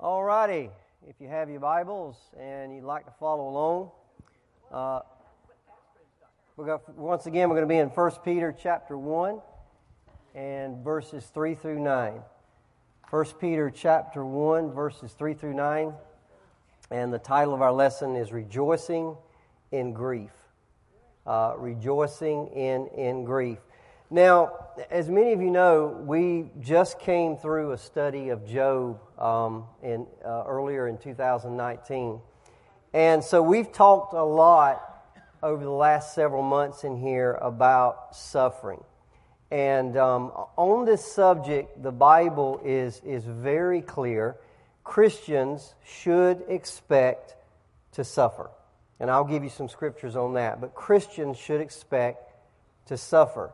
All righty. If you have your Bibles and you'd like to follow along, uh, we're going once again, we're going to be in 1 Peter chapter 1 and verses 3 through 9. 1 Peter chapter 1, verses 3 through 9. And the title of our lesson is Rejoicing in Grief. Uh, rejoicing in, in grief. Now, as many of you know, we just came through a study of Job um, in, uh, earlier in 2019. And so we've talked a lot over the last several months in here about suffering. And um, on this subject, the Bible is, is very clear. Christians should expect to suffer. And I'll give you some scriptures on that. But Christians should expect to suffer.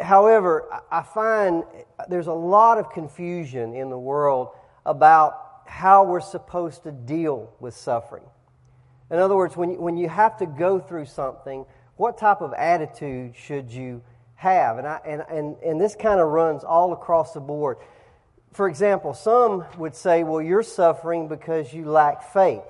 However, I find there's a lot of confusion in the world about how we're supposed to deal with suffering. In other words, when you, when you have to go through something, what type of attitude should you have? And, I, and, and, and this kind of runs all across the board. For example, some would say, well, you're suffering because you lack faith.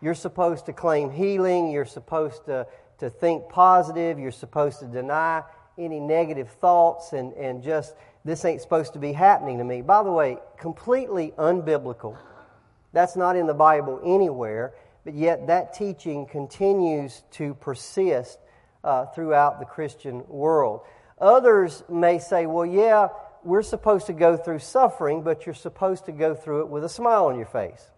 You're supposed to claim healing. You're supposed to, to think positive. You're supposed to deny any negative thoughts and, and just, this ain't supposed to be happening to me. By the way, completely unbiblical. That's not in the Bible anywhere, but yet that teaching continues to persist uh, throughout the Christian world. Others may say, well, yeah, we're supposed to go through suffering, but you're supposed to go through it with a smile on your face.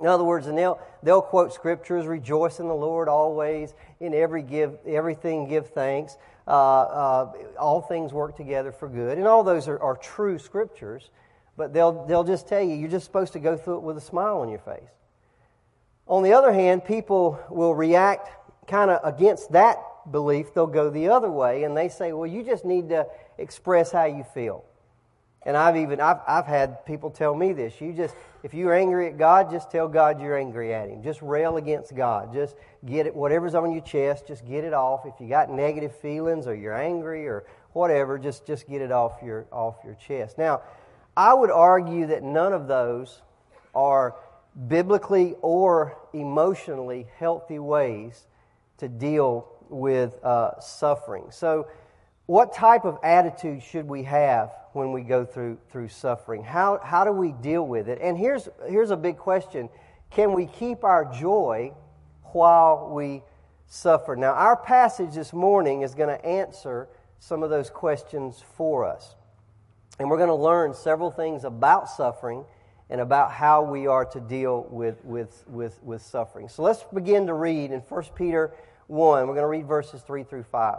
In other words, and they'll, they'll quote scriptures, rejoice in the Lord always, in every give, everything give thanks, Uh, uh, all things work together for good. And all those are, are true scriptures, but they'll, they'll just tell you, you're just supposed to go through it with a smile on your face. On the other hand, people will react kind of against that belief. They'll go the other way and they say, well, you just need to express how you feel. And I've even I've, I've had people tell me this. You just if you're angry at God, just tell God you're angry at Him. Just rail against God. Just get it whatever's on your chest, just get it off. If you got negative feelings or you're angry or whatever, just just get it off your off your chest. Now, I would argue that none of those are biblically or emotionally healthy ways to deal with uh, suffering. So what type of attitude should we have when we go through, through suffering? How, how do we deal with it? And here's, here's a big question Can we keep our joy while we suffer? Now, our passage this morning is going to answer some of those questions for us. And we're going to learn several things about suffering and about how we are to deal with, with, with, with suffering. So let's begin to read in 1 Peter 1. We're going to read verses 3 through 5.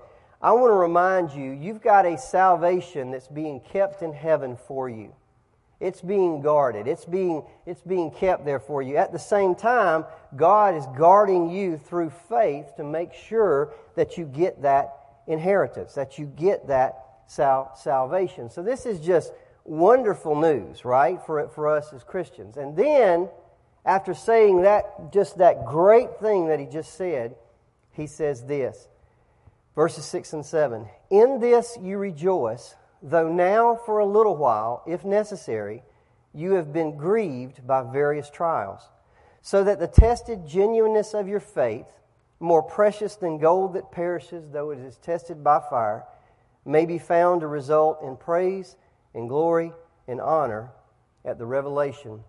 I want to remind you, you've got a salvation that's being kept in heaven for you. It's being guarded. It's being, it's being kept there for you. At the same time, God is guarding you through faith to make sure that you get that inheritance, that you get that sal- salvation. So this is just wonderful news, right, for, for us as Christians. And then, after saying that, just that great thing that he just said, he says this Verses 6 and 7. In this you rejoice, though now for a little while, if necessary, you have been grieved by various trials, so that the tested genuineness of your faith, more precious than gold that perishes, though it is tested by fire, may be found to result in praise and glory and honor at the revelation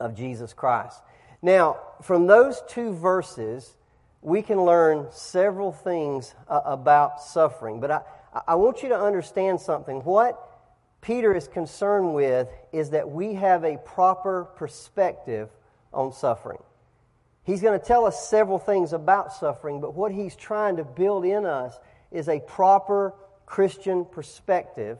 of Jesus Christ. Now, from those two verses, we can learn several things uh, about suffering. But I, I want you to understand something. What Peter is concerned with is that we have a proper perspective on suffering. He's going to tell us several things about suffering, but what he's trying to build in us is a proper Christian perspective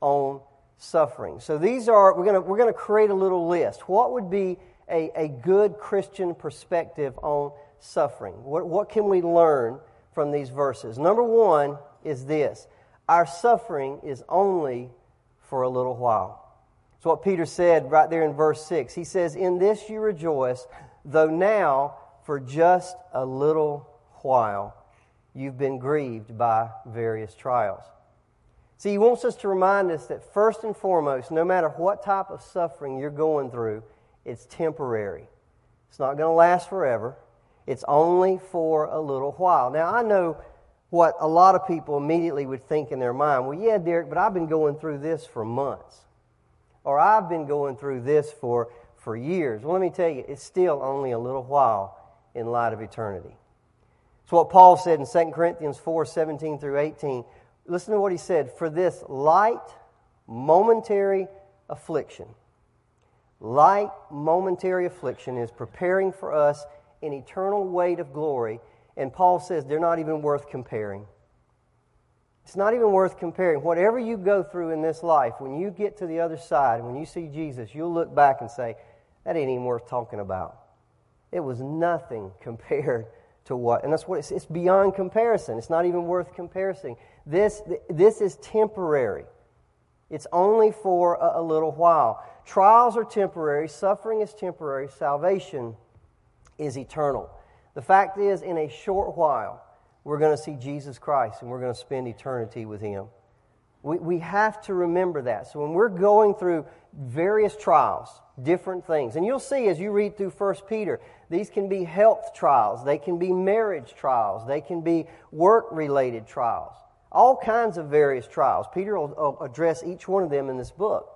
on suffering. So these are, we're going to, we're going to create a little list. What would be a, a good Christian perspective on suffering? What, what can we learn from these verses? Number one is this our suffering is only for a little while. It's what Peter said right there in verse 6. He says, In this you rejoice, though now for just a little while you've been grieved by various trials. See, he wants us to remind us that first and foremost, no matter what type of suffering you're going through, it's temporary. It's not going to last forever. It's only for a little while. Now, I know what a lot of people immediately would think in their mind well, yeah, Derricke, but I've been going through this for months. Or I've been going through this for, for years. Well, let me tell you, it's still only a little while in light of eternity. It's what Paul said in 2 Corinthians 4 17 through 18. Listen to what he said. For this light, momentary affliction, light, momentary affliction is preparing for us an eternal weight of glory. And Paul says they're not even worth comparing. It's not even worth comparing. Whatever you go through in this life, when you get to the other side, when you see Jesus, you'll look back and say, that ain't even worth talking about. It was nothing compared to what. And that's what it's, it's beyond comparison. It's not even worth comparing. This, this is temporary. It's only for a, a little while. Trials are temporary, suffering is temporary, salvation is eternal. The fact is, in a short while, we're going to see Jesus Christ and we're going to spend eternity with Him. We, we have to remember that. So when we're going through various trials, different things, and you'll see as you read through 1 Peter, these can be health trials, they can be marriage trials, they can be work related trials, all kinds of various trials. Peter will address each one of them in this book.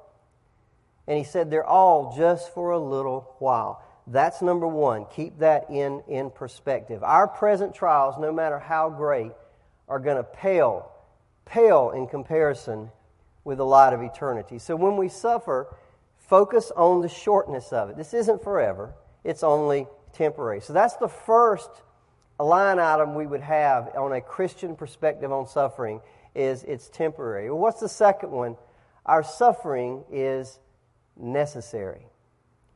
And he said they're all just for a little while. That's number one. Keep that in, in perspective. Our present trials, no matter how great, are going to pale, pale in comparison with the light of eternity. So when we suffer, focus on the shortness of it. This isn't forever, it's only temporary. So that's the first line item we would have on a Christian perspective on suffering is it's temporary. Well, what's the second one? Our suffering is necessary.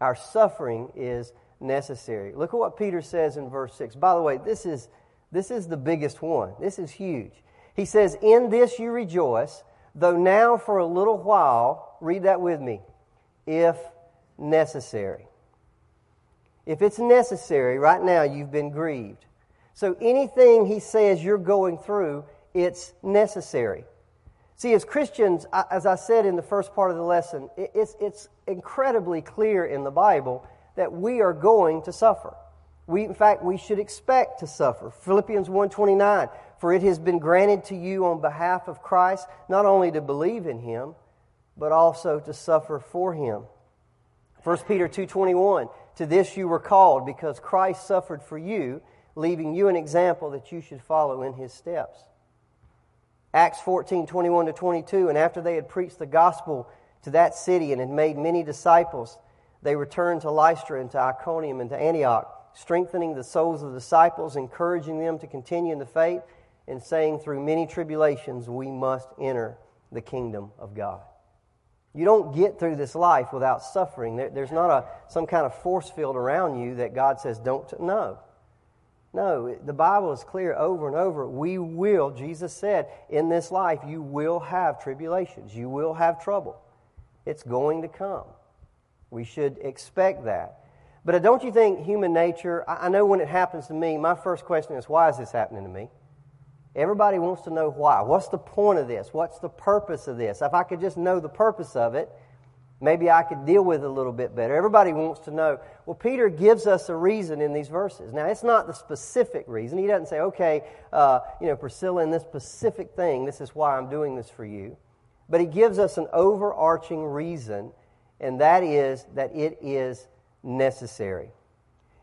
Our suffering is necessary. Look at what Peter says in verse 6. By the way, this is, this is the biggest one. This is huge. He says, In this you rejoice, though now for a little while, read that with me, if necessary. If it's necessary, right now you've been grieved. So anything he says you're going through, it's necessary. See, as Christians, as I said in the first part of the lesson, it's, it's incredibly clear in the Bible that we are going to suffer. We, in fact, we should expect to suffer. Philippians 1.29, for it has been granted to you on behalf of Christ, not only to believe in Him, but also to suffer for Him. 1 Peter 2.21, to this you were called, because Christ suffered for you, leaving you an example that you should follow in His steps. Acts 14, 21 to 22. And after they had preached the gospel to that city and had made many disciples, they returned to Lystra and to Iconium and to Antioch, strengthening the souls of the disciples, encouraging them to continue in the faith, and saying, Through many tribulations, we must enter the kingdom of God. You don't get through this life without suffering. there's not a, some kind of force field around you that God says, Don't. No. No, the Bible is clear over and over. We will, Jesus said, in this life, you will have tribulations. You will have trouble. It's going to come. We should expect that. But don't you think human nature, I know when it happens to me, my first question is, why is this happening to me? Everybody wants to know why. What's the point of this? What's the purpose of this? If I could just know the purpose of it, maybe I could deal with it a little bit better. Everybody wants to know. Well, Peter gives us a reason in these verses. Now, it's not the specific reason. He doesn't say, okay, uh, you know, Priscilla, in this specific thing, this is why I'm doing this for you. But he gives us an overarching reason, and that is that it is necessary.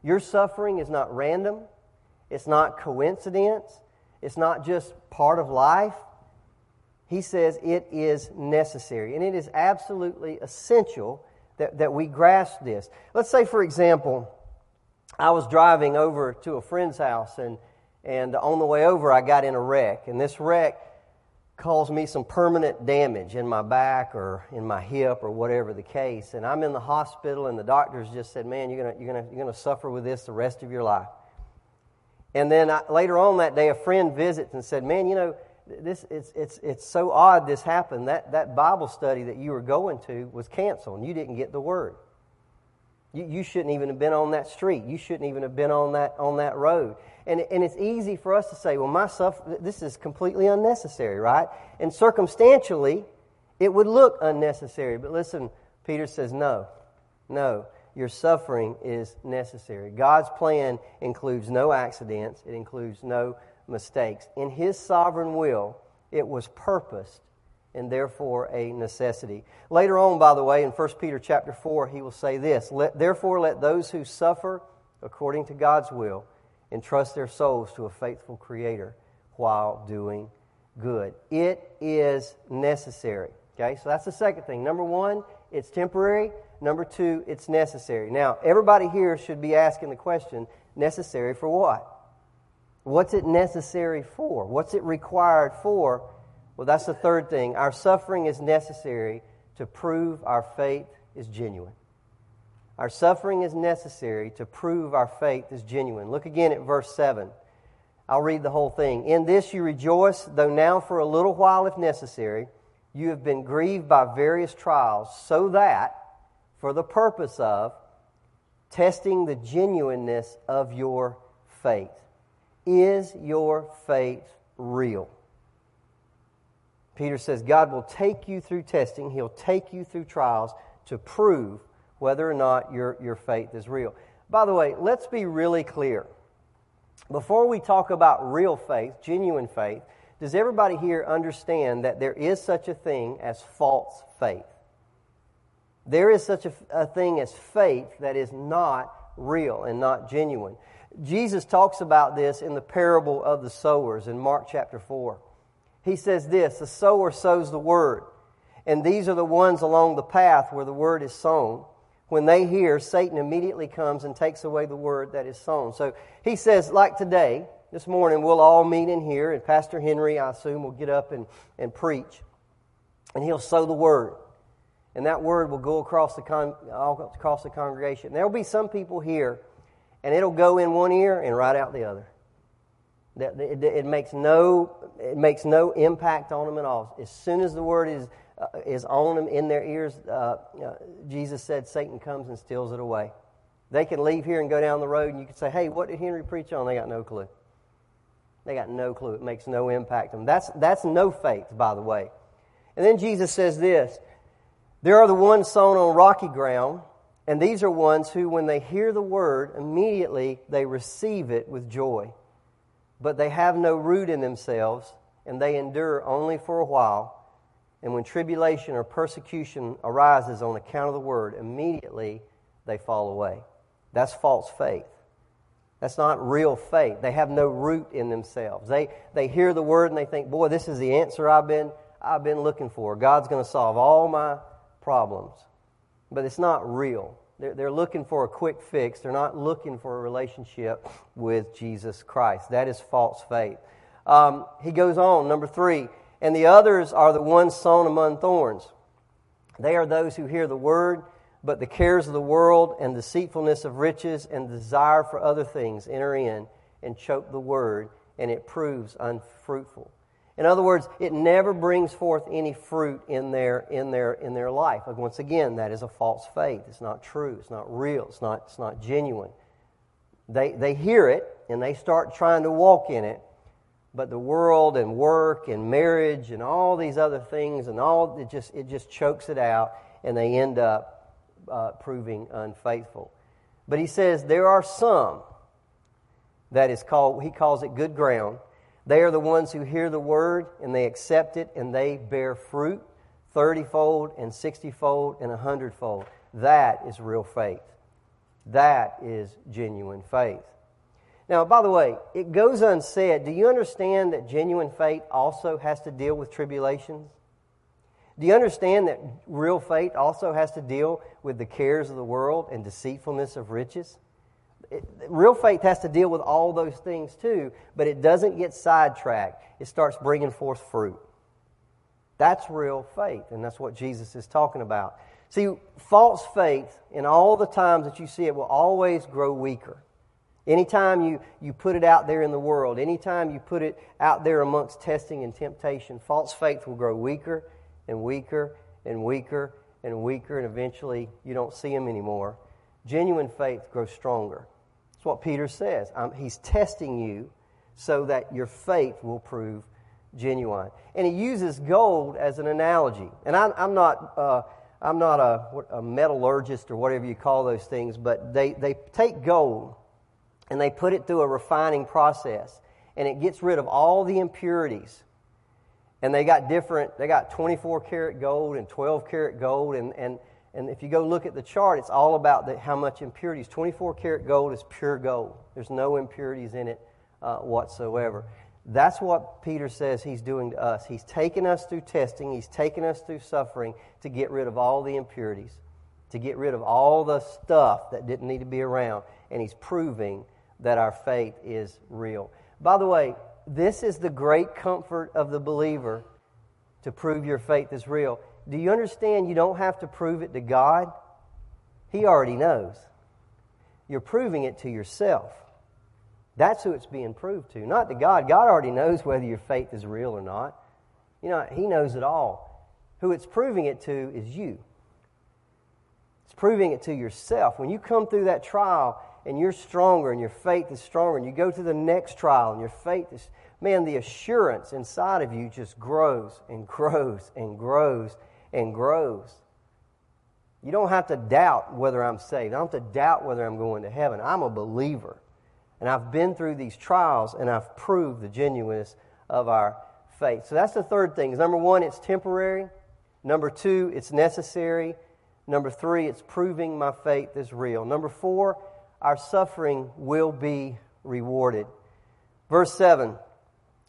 Your suffering is not random, it's not coincidence, it's not just part of life. He says it is necessary. And it is absolutely essential that, that we grasp this. Let's say, for example, I was driving over to a friend's house, and, and on the way over, I got in a wreck. And this wreck caused me some permanent damage in my back or in my hip or whatever the case. And I'm in the hospital, and the doctors just said, Man, you're going you're gonna, you're gonna suffer with this the rest of your life. And then I, later on that day, a friend visits and said, Man, you know, this, it's, it's, it's so odd this happened. That, that Bible study that you were going to was canceled, and you didn't get the word. You, you shouldn't even have been on that street. You shouldn't even have been on that, on that road. And, and it's easy for us to say, well, my this is completely unnecessary, right? And circumstantially, it would look unnecessary. But listen, Peter says, no, no, your suffering is necessary. God's plan includes no accidents, it includes no mistakes. In His sovereign will, it was purposed and therefore a necessity. Later on, by the way, in 1 Peter chapter 4, he will say this let, Therefore, let those who suffer according to God's will entrust their souls to a faithful Creator while doing good. It is necessary. Okay, so that's the second thing. Number one, it's temporary. Number two, it's necessary. Now, everybody here should be asking the question necessary for what? What's it necessary for? What's it required for? Well, that's the third thing. Our suffering is necessary to prove our faith is genuine. Our suffering is necessary to prove our faith is genuine. Look again at verse 7. I'll read the whole thing. In this you rejoice, though now for a little while, if necessary, you have been grieved by various trials, so that, for the purpose of testing the genuineness of your faith. Is your faith real? Peter says God will take you through testing, He'll take you through trials to prove whether or not your, your faith is real. By the way, let's be really clear. Before we talk about real faith, genuine faith, does everybody here understand that there is such a thing as false faith? There is such a, a thing as faith that is not real and not genuine. Jesus talks about this in the parable of the sowers in Mark chapter 4. He says this The sower sows the word, and these are the ones along the path where the word is sown. When they hear, Satan immediately comes and takes away the word that is sown. So he says, like today, this morning, we'll all meet in here, and Pastor Henry, I assume, will get up and, and preach, and he'll sow the word. And that word will go across the, con- across the congregation. There will be some people here and it'll go in one ear and right out the other. It, makes no, it makes no impact on them at all. As soon as the word is, uh, is on them in their ears, uh, uh, Jesus said Satan comes and steals it away. They can leave here and go down the road, and you can say, Hey, what did Henry preach on? They got no clue. They got no clue. It makes no impact on them. That's, that's no faith, by the way. And then Jesus says this There are the ones sown on rocky ground and these are ones who, when they hear the word, immediately they receive it with joy. But they have no root in themselves, and they endure only for a while. And when tribulation or persecution arises on account of the word, immediately they fall away. That's false faith. That's not real faith. They have no root in themselves. They, they hear the word and they think, boy, this is the answer I've been, I've been looking for. God's going to solve all my problems but it's not real. They're, they're looking for a quick fix. They're not looking for a relationship with Jesus Christ. That is false faith. Um, he goes on, number three, and the others are the ones sown among thorns. They are those who hear the word, but the cares of the world and deceitfulness of riches and desire for other things enter in and choke the word, and it proves unfruitful. In other words, it never brings forth any fruit in their, in their, in their life. Once again, that is a false faith. It's not true. It's not real. It's not, it's not genuine. They, they hear it and they start trying to walk in it, but the world and work and marriage and all these other things and all, it just, it just chokes it out and they end up uh, proving unfaithful. But he says there are some that is called, he calls it good ground they are the ones who hear the word and they accept it and they bear fruit 30 fold and 60 fold and 100 fold. That is real faith. That is genuine faith. Now, by the way, it goes unsaid. Do you understand that genuine faith also has to deal with tribulations? Do you understand that real faith also has to deal with the cares of the world and deceitfulness of riches? It, real faith has to deal with all those things too, but it doesn't get sidetracked. It starts bringing forth fruit. That's real faith, and that's what Jesus is talking about. See, false faith, in all the times that you see it, will always grow weaker. Anytime you, you put it out there in the world, anytime you put it out there amongst testing and temptation, false faith will grow weaker and weaker and weaker and weaker, and eventually you don't see them anymore. Genuine faith grows stronger. That's what Peter says. Um, he's testing you so that your faith will prove genuine. And he uses gold as an analogy. And I, I'm not. Uh, I'm not a, a, metallurgist or whatever you call those things, but they, they take gold and they put it through a refining process and it gets rid of all the impurities and they got different they got 24 karat gold and 12 karat gold and, and, and if you go look at the chart it's all about the, how much impurities. 24 karat gold is pure gold. There's no impurities in it uh, whatsoever. That's what peter says he's doing to us. He's taken us through testing. He's taken us through suffering to get rid of all the impurities to get rid of all the stuff that didn't need to be around. And he's proving that our faith is real. By the way, this is the great comfort of the believer to prove your faith is real. Do you understand you don't have to prove it to God? He already knows. You're proving it to yourself. That's who it's being proved to, not to God. God already knows whether your faith is real or not. You know, He knows it all. Who it's proving it to is you. It's proving it to yourself. When you come through that trial and you're stronger and your faith is stronger and you go to the next trial and your faith is, man, the assurance inside of you just grows and grows and grows and grows. You don't have to doubt whether I'm saved. I don't have to doubt whether I'm going to heaven. I'm a believer. And I've been through these trials and I've proved the genuineness of our faith. So that's the third thing. Number one, it's temporary. Number two, it's necessary. Number three, it's proving my faith is real. Number four, our suffering will be rewarded. Verse 7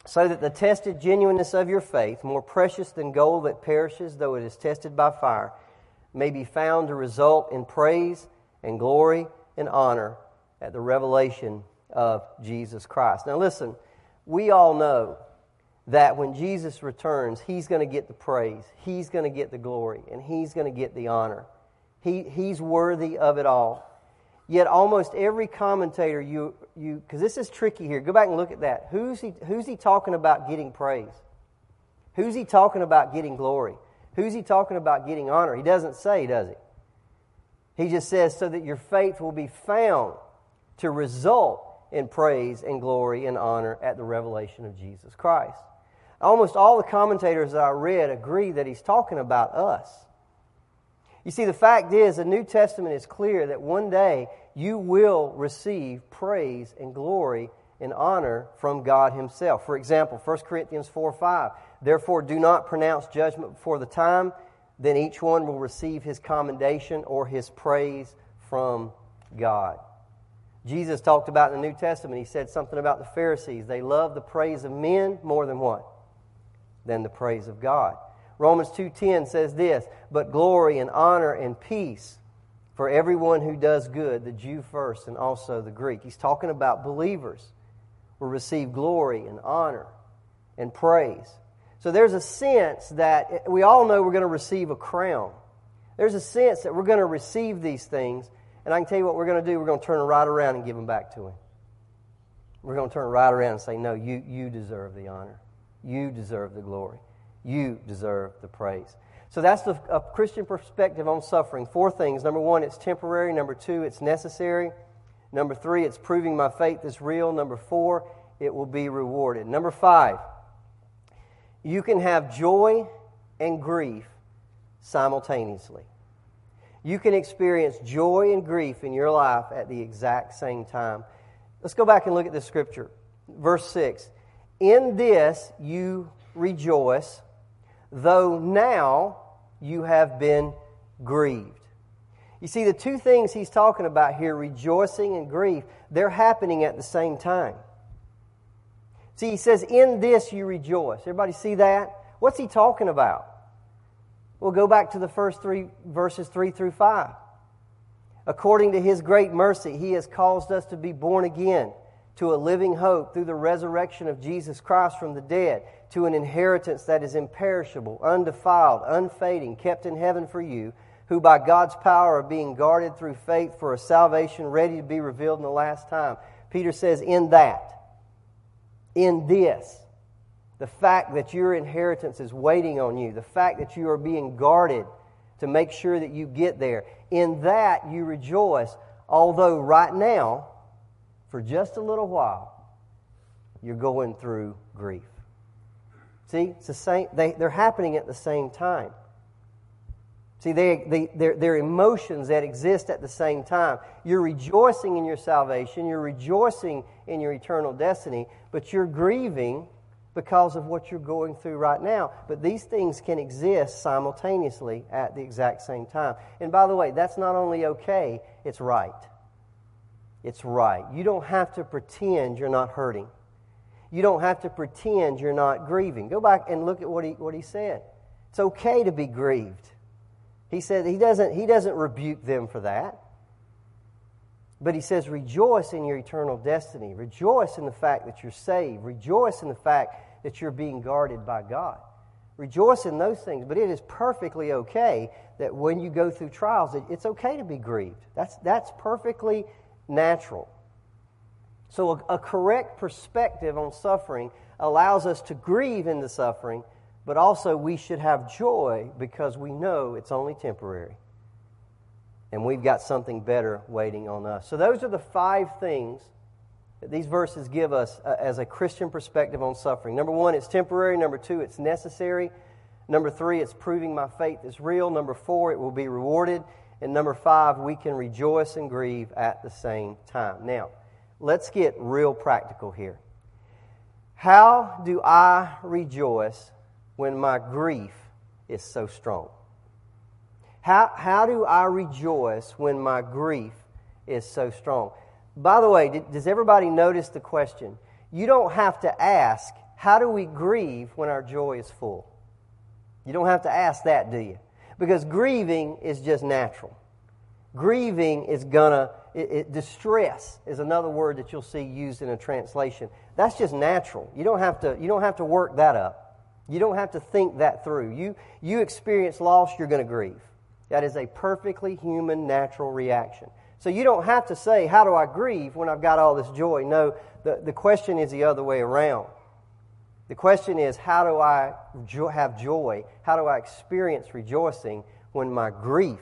So that the tested genuineness of your faith, more precious than gold that perishes, though it is tested by fire, may be found to result in praise and glory and honor at the revelation of Jesus Christ. Now, listen, we all know that when Jesus returns, He's going to get the praise, He's going to get the glory, and He's going to get the honor. He, he's worthy of it all. Yet almost every commentator you you because this is tricky here. Go back and look at that. Who's he who's he talking about getting praise? Who's he talking about getting glory? Who's he talking about getting honor? He doesn't say, does he? He just says so that your faith will be found to result in praise and glory and honor at the revelation of Jesus Christ. Almost all the commentators that I read agree that he's talking about us. You see, the fact is, the New Testament is clear that one day you will receive praise and glory and honor from God Himself. For example, 1 Corinthians 4 5. Therefore, do not pronounce judgment before the time, then each one will receive his commendation or his praise from God. Jesus talked about in the New Testament, he said something about the Pharisees. They love the praise of men more than what? Than the praise of God. Romans 2:10 says this, "But glory and honor and peace for everyone who does good, the Jew first and also the Greek." He's talking about believers will receive glory and honor and praise. So there's a sense that eh, we all know we're going to receive a crown. There's a sense that we're going to receive these things, and I can tell you what we're going to do. We're going to turn right around and give them back to Him. We're going to turn right around and say, No, you, you deserve the honor. You deserve the glory. You deserve the praise. So that's the a Christian perspective on suffering. Four things. Number one, it's temporary. Number two, it's necessary. Number three, it's proving my faith is real. Number four, it will be rewarded. Number five, you can have joy and grief simultaneously. You can experience joy and grief in your life at the exact same time. Let's go back and look at this scripture. Verse 6 In this you rejoice though now you have been grieved. You see, the two things he's talking about here, rejoicing and grief, they're happening at the same time. See, he says, In this you rejoice. Everybody see that? What's he talking about? We'll go back to the first three verses 3 through 5. According to his great mercy, he has caused us to be born again to a living hope through the resurrection of Jesus Christ from the dead, to an inheritance that is imperishable, undefiled, unfading, kept in heaven for you, who by God's power are being guarded through faith for a salvation ready to be revealed in the last time. Peter says, In that, in this, the fact that your inheritance is waiting on you, the fact that you are being guarded to make sure that you get there, in that you rejoice, although right now, for just a little while, you're going through grief. See, it's the same, they, they're happening at the same time. See, they, they, they're, they're emotions that exist at the same time. You're rejoicing in your salvation, you're rejoicing in your eternal destiny, but you're grieving because of what you're going through right now. But these things can exist simultaneously at the exact same time. And by the way, that's not only okay, it's right. It's right. You don't have to pretend you're not hurting. You don't have to pretend you're not grieving. Go back and look at what he, what he said. It's okay to be grieved. He said he doesn't, he doesn't rebuke them for that. But he says, rejoice in your eternal destiny. Rejoice in the fact that you're saved. Rejoice in the fact that you're being guarded by God. Rejoice in those things. But it is perfectly okay that when you go through trials, it's okay to be grieved. That's, that's perfectly natural. So, a, a, correct perspective on suffering allows us to grieve in the suffering, but also we should have joy because we know it's only temporary. And we've got something better waiting on us. So, those are the five things that these verses give us uh, as a Christian perspective on suffering. Number one, it's temporary. Number two, it's necessary. Number three, it's proving my faith is real. Number four, it will be rewarded. And number five, we can rejoice and grieve at the same time. Now, let's get real practical here. How do I rejoice when my grief is so strong? How, how do I rejoice when my grief is so strong? By the way, does everybody notice the question? You don't have to ask, how do we grieve when our joy is full? You don't have to ask that, do you? Because grieving is just natural. Grieving is gonna, it, it, distress is another word that you'll see used in a translation. That's just natural. You don't have to, you don't have to work that up. You don't have to think that through. You, you experience loss, you're to grieve. That is a perfectly human, natural reaction. So you don't have to say, How do I grieve when I've got all this joy? No, the, the question is the other way around. The question is, how do I jo- have joy? How do I experience rejoicing when my grief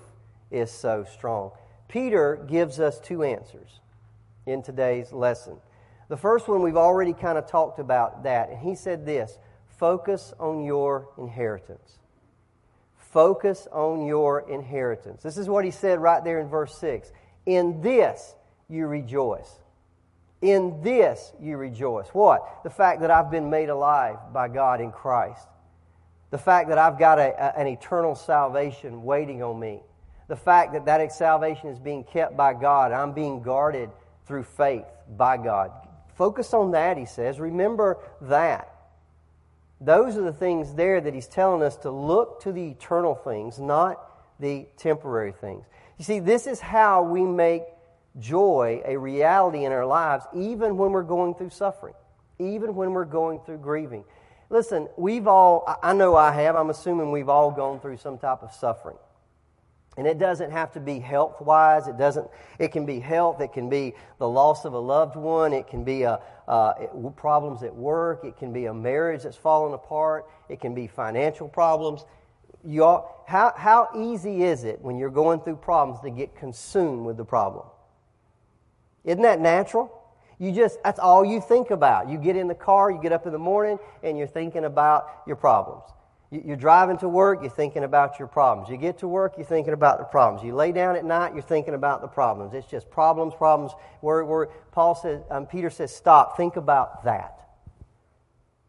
is so strong? Peter gives us two answers in today's lesson. The first one, we've already kind of talked about that, and he said this focus on your inheritance. Focus on your inheritance. This is what he said right there in verse 6. In this you rejoice. In this you rejoice. What? The fact that I've been made alive by God in Christ. The fact that I've got a, a, an eternal salvation waiting on me. The fact that that salvation is being kept by God. I'm being guarded through faith by God. Focus on that, he says. Remember that. Those are the things there that he's telling us to look to the eternal things, not the temporary things. You see, this is how we make joy a reality in our lives, even when we're going through suffering, even when we're going through grieving. Listen, we've all, I know I have, I'm assuming we've all gone through some type of suffering. And it doesn't have to be health wise. It doesn't, it can be health. It can be the loss of a loved one. It can be a, uh, problems at work. It can be a marriage that's fallen apart. It can be financial problems you all, how, how easy is it when you're going through problems to get consumed with the problem? Isn't that natural? You just, that's all you think about. You get in the car, you get up in the morning, and you're thinking about your problems. You're driving to work, you're thinking about your problems. You get to work, you're thinking about the problems. You lay down at night, you're thinking about the problems. It's just problems, problems. Where, where Paul says, um, Peter says, stop, think about that.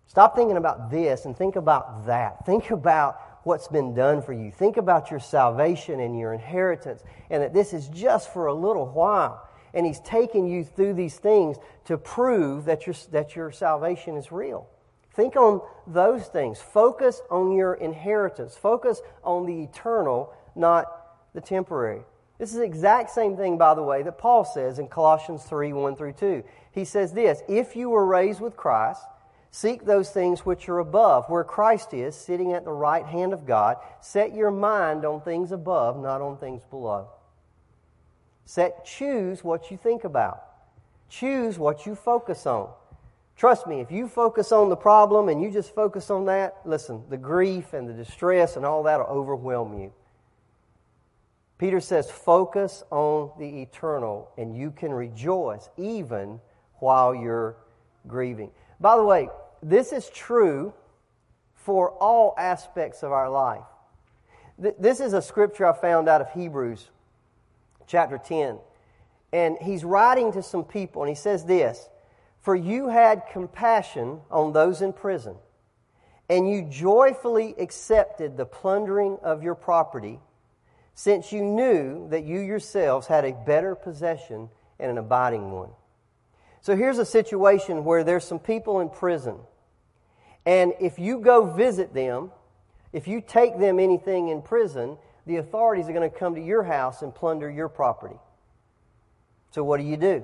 Stop thinking about this and think about that. Think about what's been done for you. Think about your salvation and your inheritance, and that this is just for a little while. And He's taken you through these things to prove that your, that your salvation is real. Think on those things. Focus on your inheritance. Focus on the eternal, not the temporary. This is the exact same thing, by the way, that Paul says in Colossians 3 1 through 2. He says this If you were raised with Christ, seek those things which are above, where Christ is, sitting at the right hand of God. Set your mind on things above, not on things below. Set, choose what you think about. Choose what you focus on. Trust me, if you focus on the problem and you just focus on that, listen, the grief and the distress and all that will overwhelm you. Peter says, focus on the eternal, and you can rejoice even while you're grieving. By the way, this is true for all aspects of our life. This is a scripture I found out of Hebrews chapter 10. And he's writing to some people, and he says this For you had compassion on those in prison, and you joyfully accepted the plundering of your property since you knew that you yourselves had a better possession and an abiding one. So here's a situation where there's some people in prison. And if you go visit them, if you take them anything in prison, the authorities are going to come to your house and plunder your property. So what do you do?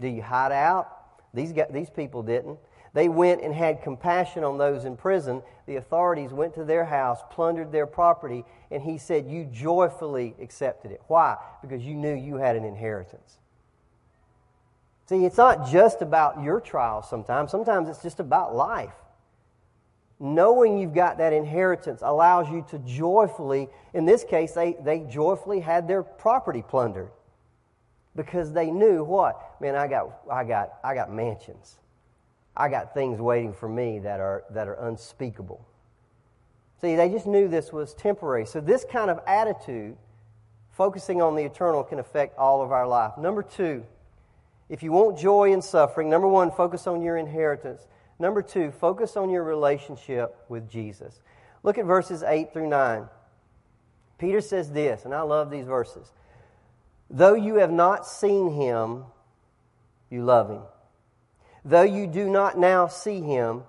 Do you hide out? These, these people didn't. They went and had compassion on those in prison. The authorities went to their house, plundered their property, and he said, You joyfully accepted it. Why? Because you knew you had an inheritance. See, it's not just about your trials sometimes, sometimes it's just about life. Knowing you've got that inheritance allows you to joyfully, in this case, they, they joyfully had their property plundered because they knew what? Man, I got, I got, I got mansions. I got things waiting for me that are, that are unspeakable. See, they just knew this was temporary. So, this kind of attitude, focusing on the eternal, can affect all of our life. Number two, if you want joy in suffering, number one, focus on your inheritance. Number two, focus on your relationship with Jesus. Look at verses 8 through 9. Peter says this, and I love these verses. Though you have not seen him, you love him. Though you do not now see him,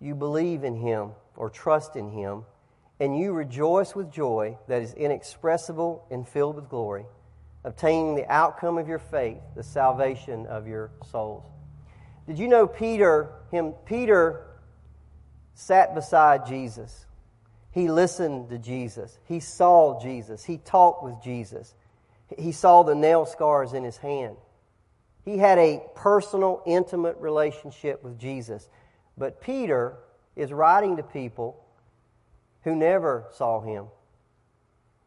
you believe in him or trust in him, and you rejoice with joy that is inexpressible and filled with glory, obtaining the outcome of your faith, the salvation of your souls. Did you know Peter, him Peter sat beside Jesus. He listened to Jesus. He saw Jesus. He talked with Jesus. He saw the nail scars in his hand. He had a personal, intimate relationship with Jesus. But Peter is writing to people who never saw him.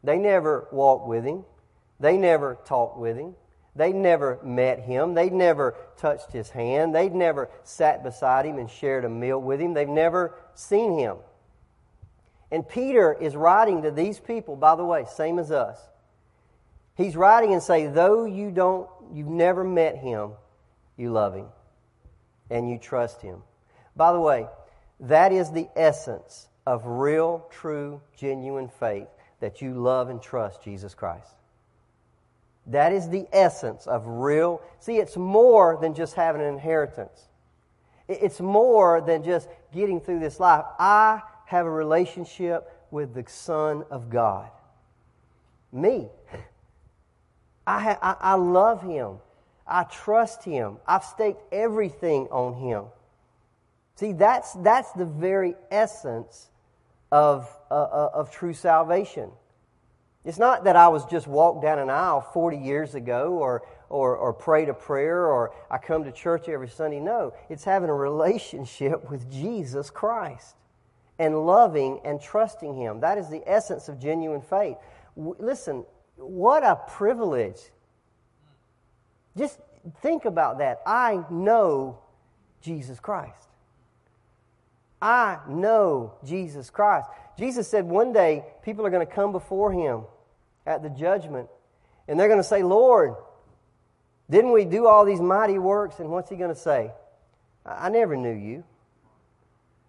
They never walked with him. They never talked with him. They never met him. They never touched his hand. They'd never sat beside him and shared a meal with him. They've never seen him. And Peter is writing to these people, by the way, same as us. He's writing and saying, though you don't, you've never met him, you love him and you trust him. By the way, that is the essence of real, true, genuine faith that you love and trust Jesus Christ. That is the essence of real. See, it's more than just having an inheritance. It's more than just getting through this life. I have a relationship with the Son of God. Me. I, ha- I, I love him. I trust him. I've staked everything on him. See, that's, that's the very essence of, uh, uh, of true salvation. It's not that I was just walked down an aisle 40 years ago or, or, or prayed a prayer or I come to church every Sunday. No, it's having a relationship with Jesus Christ and loving and trusting Him. That is the essence of genuine faith. Listen, what a privilege. Just think about that. I know Jesus Christ. I know Jesus Christ. Jesus said one day people are going to come before him at the judgment and they're going to say, Lord, didn't we do all these mighty works? And what's he going to say? I never knew you.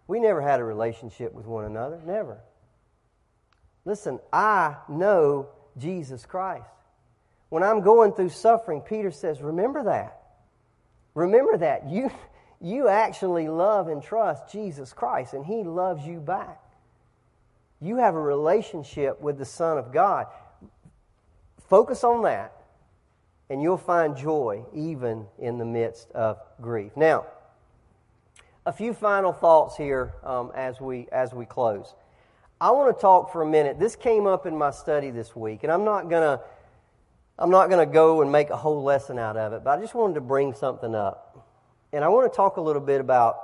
We never had a relationship with one another. Never. Listen, I know Jesus Christ. When I'm going through suffering, Peter says, Remember that. Remember that. You, you actually love and trust Jesus Christ, and He loves you back. You have a relationship with the Son of God. Focus on that, and you'll find joy even in the midst of grief. Now, a few final thoughts here um, as we as we close. I want to talk for a minute. This came up in my study this week, and I'm not gonna I'm not gonna go and make a whole lesson out of it, but I just wanted to bring something up, and I want to talk a little bit about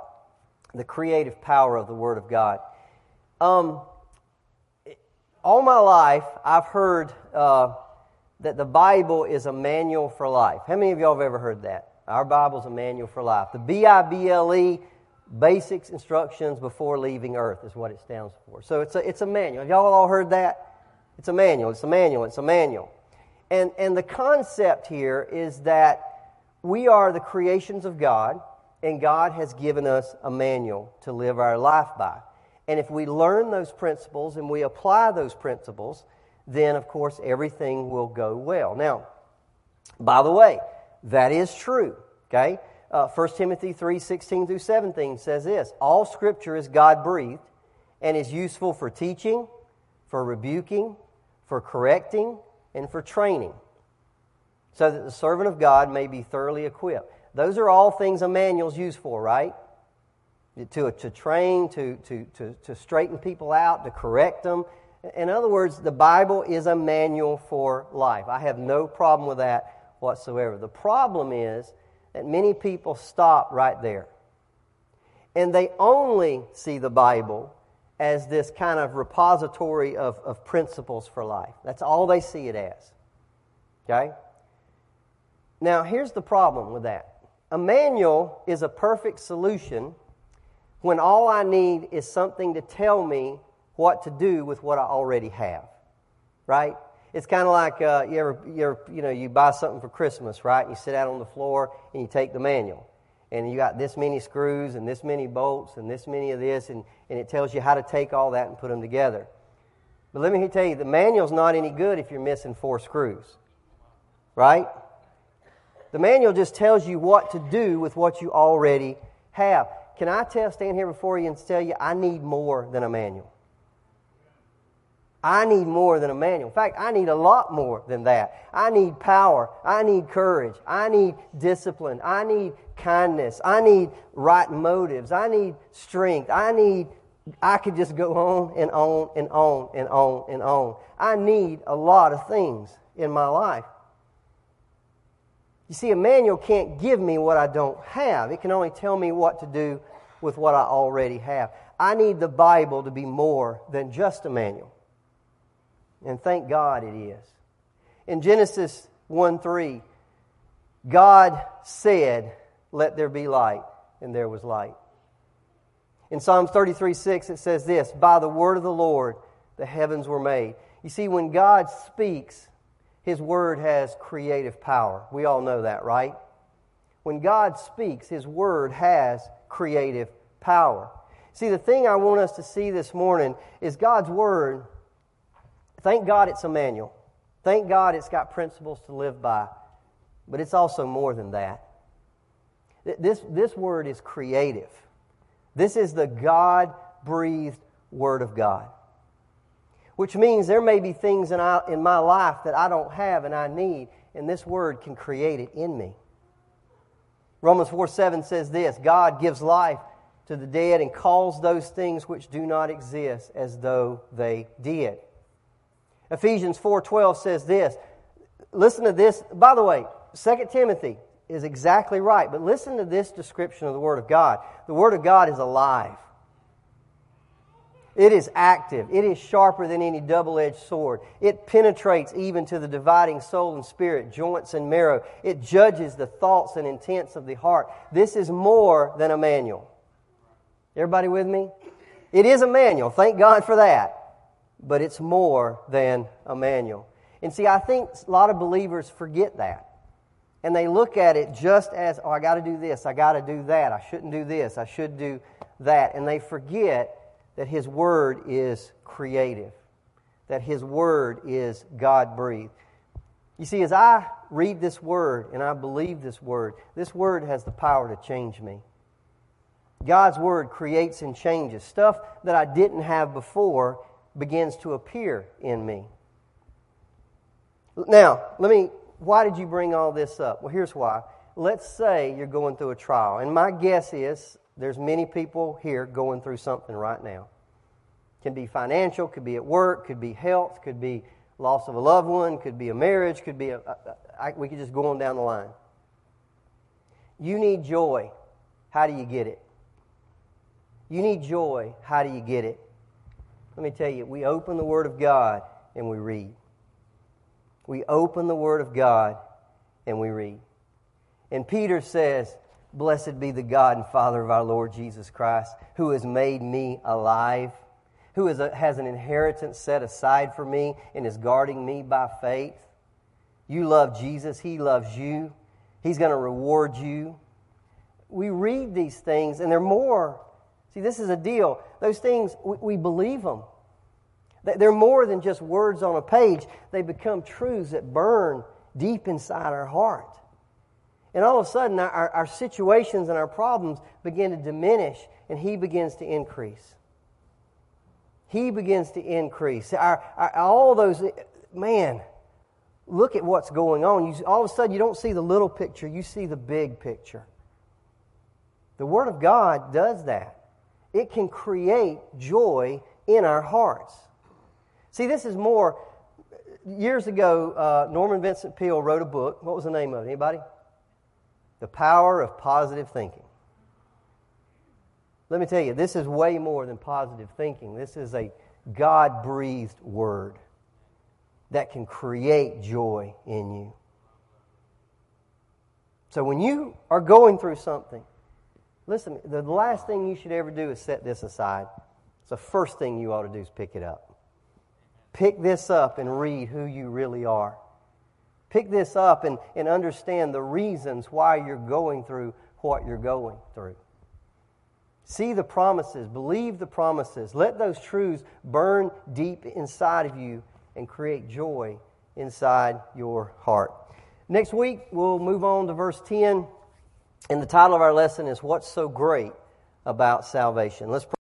the creative power of the Word of God. Um, all my life, I've heard uh, that the Bible is a manual for life. How many of y'all have ever heard that? Our Bible's a manual for life. The B I B L E Basics instructions before leaving earth is what it stands for. So it's a, it's a manual. Have y'all all heard that? It's a manual. It's a manual. It's a manual. And, and the concept here is that we are the creations of God, and God has given us a manual to live our life by. And if we learn those principles and we apply those principles, then of course everything will go well. Now, by the way, that is true. Okay? uh, 1 Timothy 3 16 through 17 says this All scripture is God breathed and is useful for teaching, for rebuking, for correcting, and for training, so that the servant of God may be thoroughly equipped. Those are all things a manual's used for, right? To, to train, to, to, to, to straighten people out, to correct them. In other words, the Bible is a manual for life. I have no problem with that whatsoever. The problem is that many people stop right there. And they only see the Bible as this kind of repository of, of principles for life. That's all they see it as. Okay? Now, here's the problem with that a manual is a perfect solution when all I need is something to tell me what to do with what I already have. Right? It's kind of like uh, you ever, you ever, you know, you buy something for Christmas, right? You sit out on the floor and you take the manual. And you got this many screws and this many bolts and this many of this, and, and it tells you how to take all that and put them together. But let me tell you, the manual's not any good if you're missing four screws. Right? The manual just tells you what to do with what you already have. Can I tell, stand here before you and tell you, I need more than a manual? I need more than a manual. In fact, I need a lot more than that. I need power. I need courage. I need discipline. I need kindness. I need right motives. I need strength. I need, I could just go on and on and on and on and on. I need a lot of things in my life. You see, a manual can't give me what I don't have, it can only tell me what to do with what I already have. I need the Bible to be more than just a manual. And thank God it is. In Genesis 1 3, God said, Let there be light, and there was light. In Psalms 33 6, it says this By the word of the Lord, the heavens were made. You see, when God speaks, His word has creative power. We all know that, right? When God speaks, His word has creative power. See, the thing I want us to see this morning is God's word Thank God it's a manual. Thank God it's got principles to live by. But it's also more than that. This, this word is creative. This is the God breathed Word of God. Which means there may be things in, I, in my life that I don't have and I need, and this Word can create it in me. Romans 4 7 says this God gives life to the dead and calls those things which do not exist as though they did. Ephesians 4:12 says this. Listen to this. By the way, 2 Timothy is exactly right, but listen to this description of the word of God. The word of God is alive. It is active. It is sharper than any double edged sword. It penetrates even to the dividing soul and spirit, joints and marrow. It judges the thoughts and intents of the heart. This is more than a manual. Everybody with me? It is a manual. Thank God for that but it's more than a manual. And see, I think a lot of believers forget that. And they look at it just as, oh, I got to do this, I got to do that, I shouldn't do this, I should do that. And they forget that His Word is creative, that His Word is God breathed. You see, as I read this Word and I believe this Word, this Word has the power to change me. God's Word creates and changes. Stuff that I didn't have before begins to appear in me. Now, let me, why did you bring all this up? Well, here's why. Let's say you're going through a trial, and my guess is there's many people here going through something right now. Can be financial, could be at work, could be health, could be loss of a loved one, could be a marriage, could be a, we could just go on down the line. You need joy. How do you get it? You need joy. How do you get it? Let me tell you, we open the Word of God and we read. We open the Word of God and we read. And Peter says, Blessed be the God and Father of our Lord Jesus Christ, who has made me alive who a, has an inheritance set aside for me and is guarding me by faith. You love Jesus, He loves you, He's going to reward you. We read these things, and they're more. See, this is a deal. Those things, we, we believe them. They're more than just words on a page, they become truths that burn deep inside our heart. And all of a sudden, our, our situations and our problems begin to diminish, and He begins to increase. He begins to increase. Our, our, all those, man, look at what's going on. You, all of a sudden, you don't see the little picture, you see the big picture. The Word of God does that. It can create joy in our hearts. See, this is more. Years ago, uh, Norman Vincent Peale wrote a book. What was the name of it? Anybody? The Power of Positive Thinking. Let me tell you, this is way more than positive thinking. This is a God breathed word that can create joy in you. So when you are going through something, listen, the last thing you should ever do is set this aside. The first thing you ought to do is pick it up. Pick this up and read who you really are. Pick this up and, and understand the reasons why you're going through what you're going through. See the promises, believe the promises. Let those truths burn deep inside of you and create joy inside your heart. Next week, we'll move on to verse 10, and the title of our lesson is What's So Great About Salvation. Let's pray.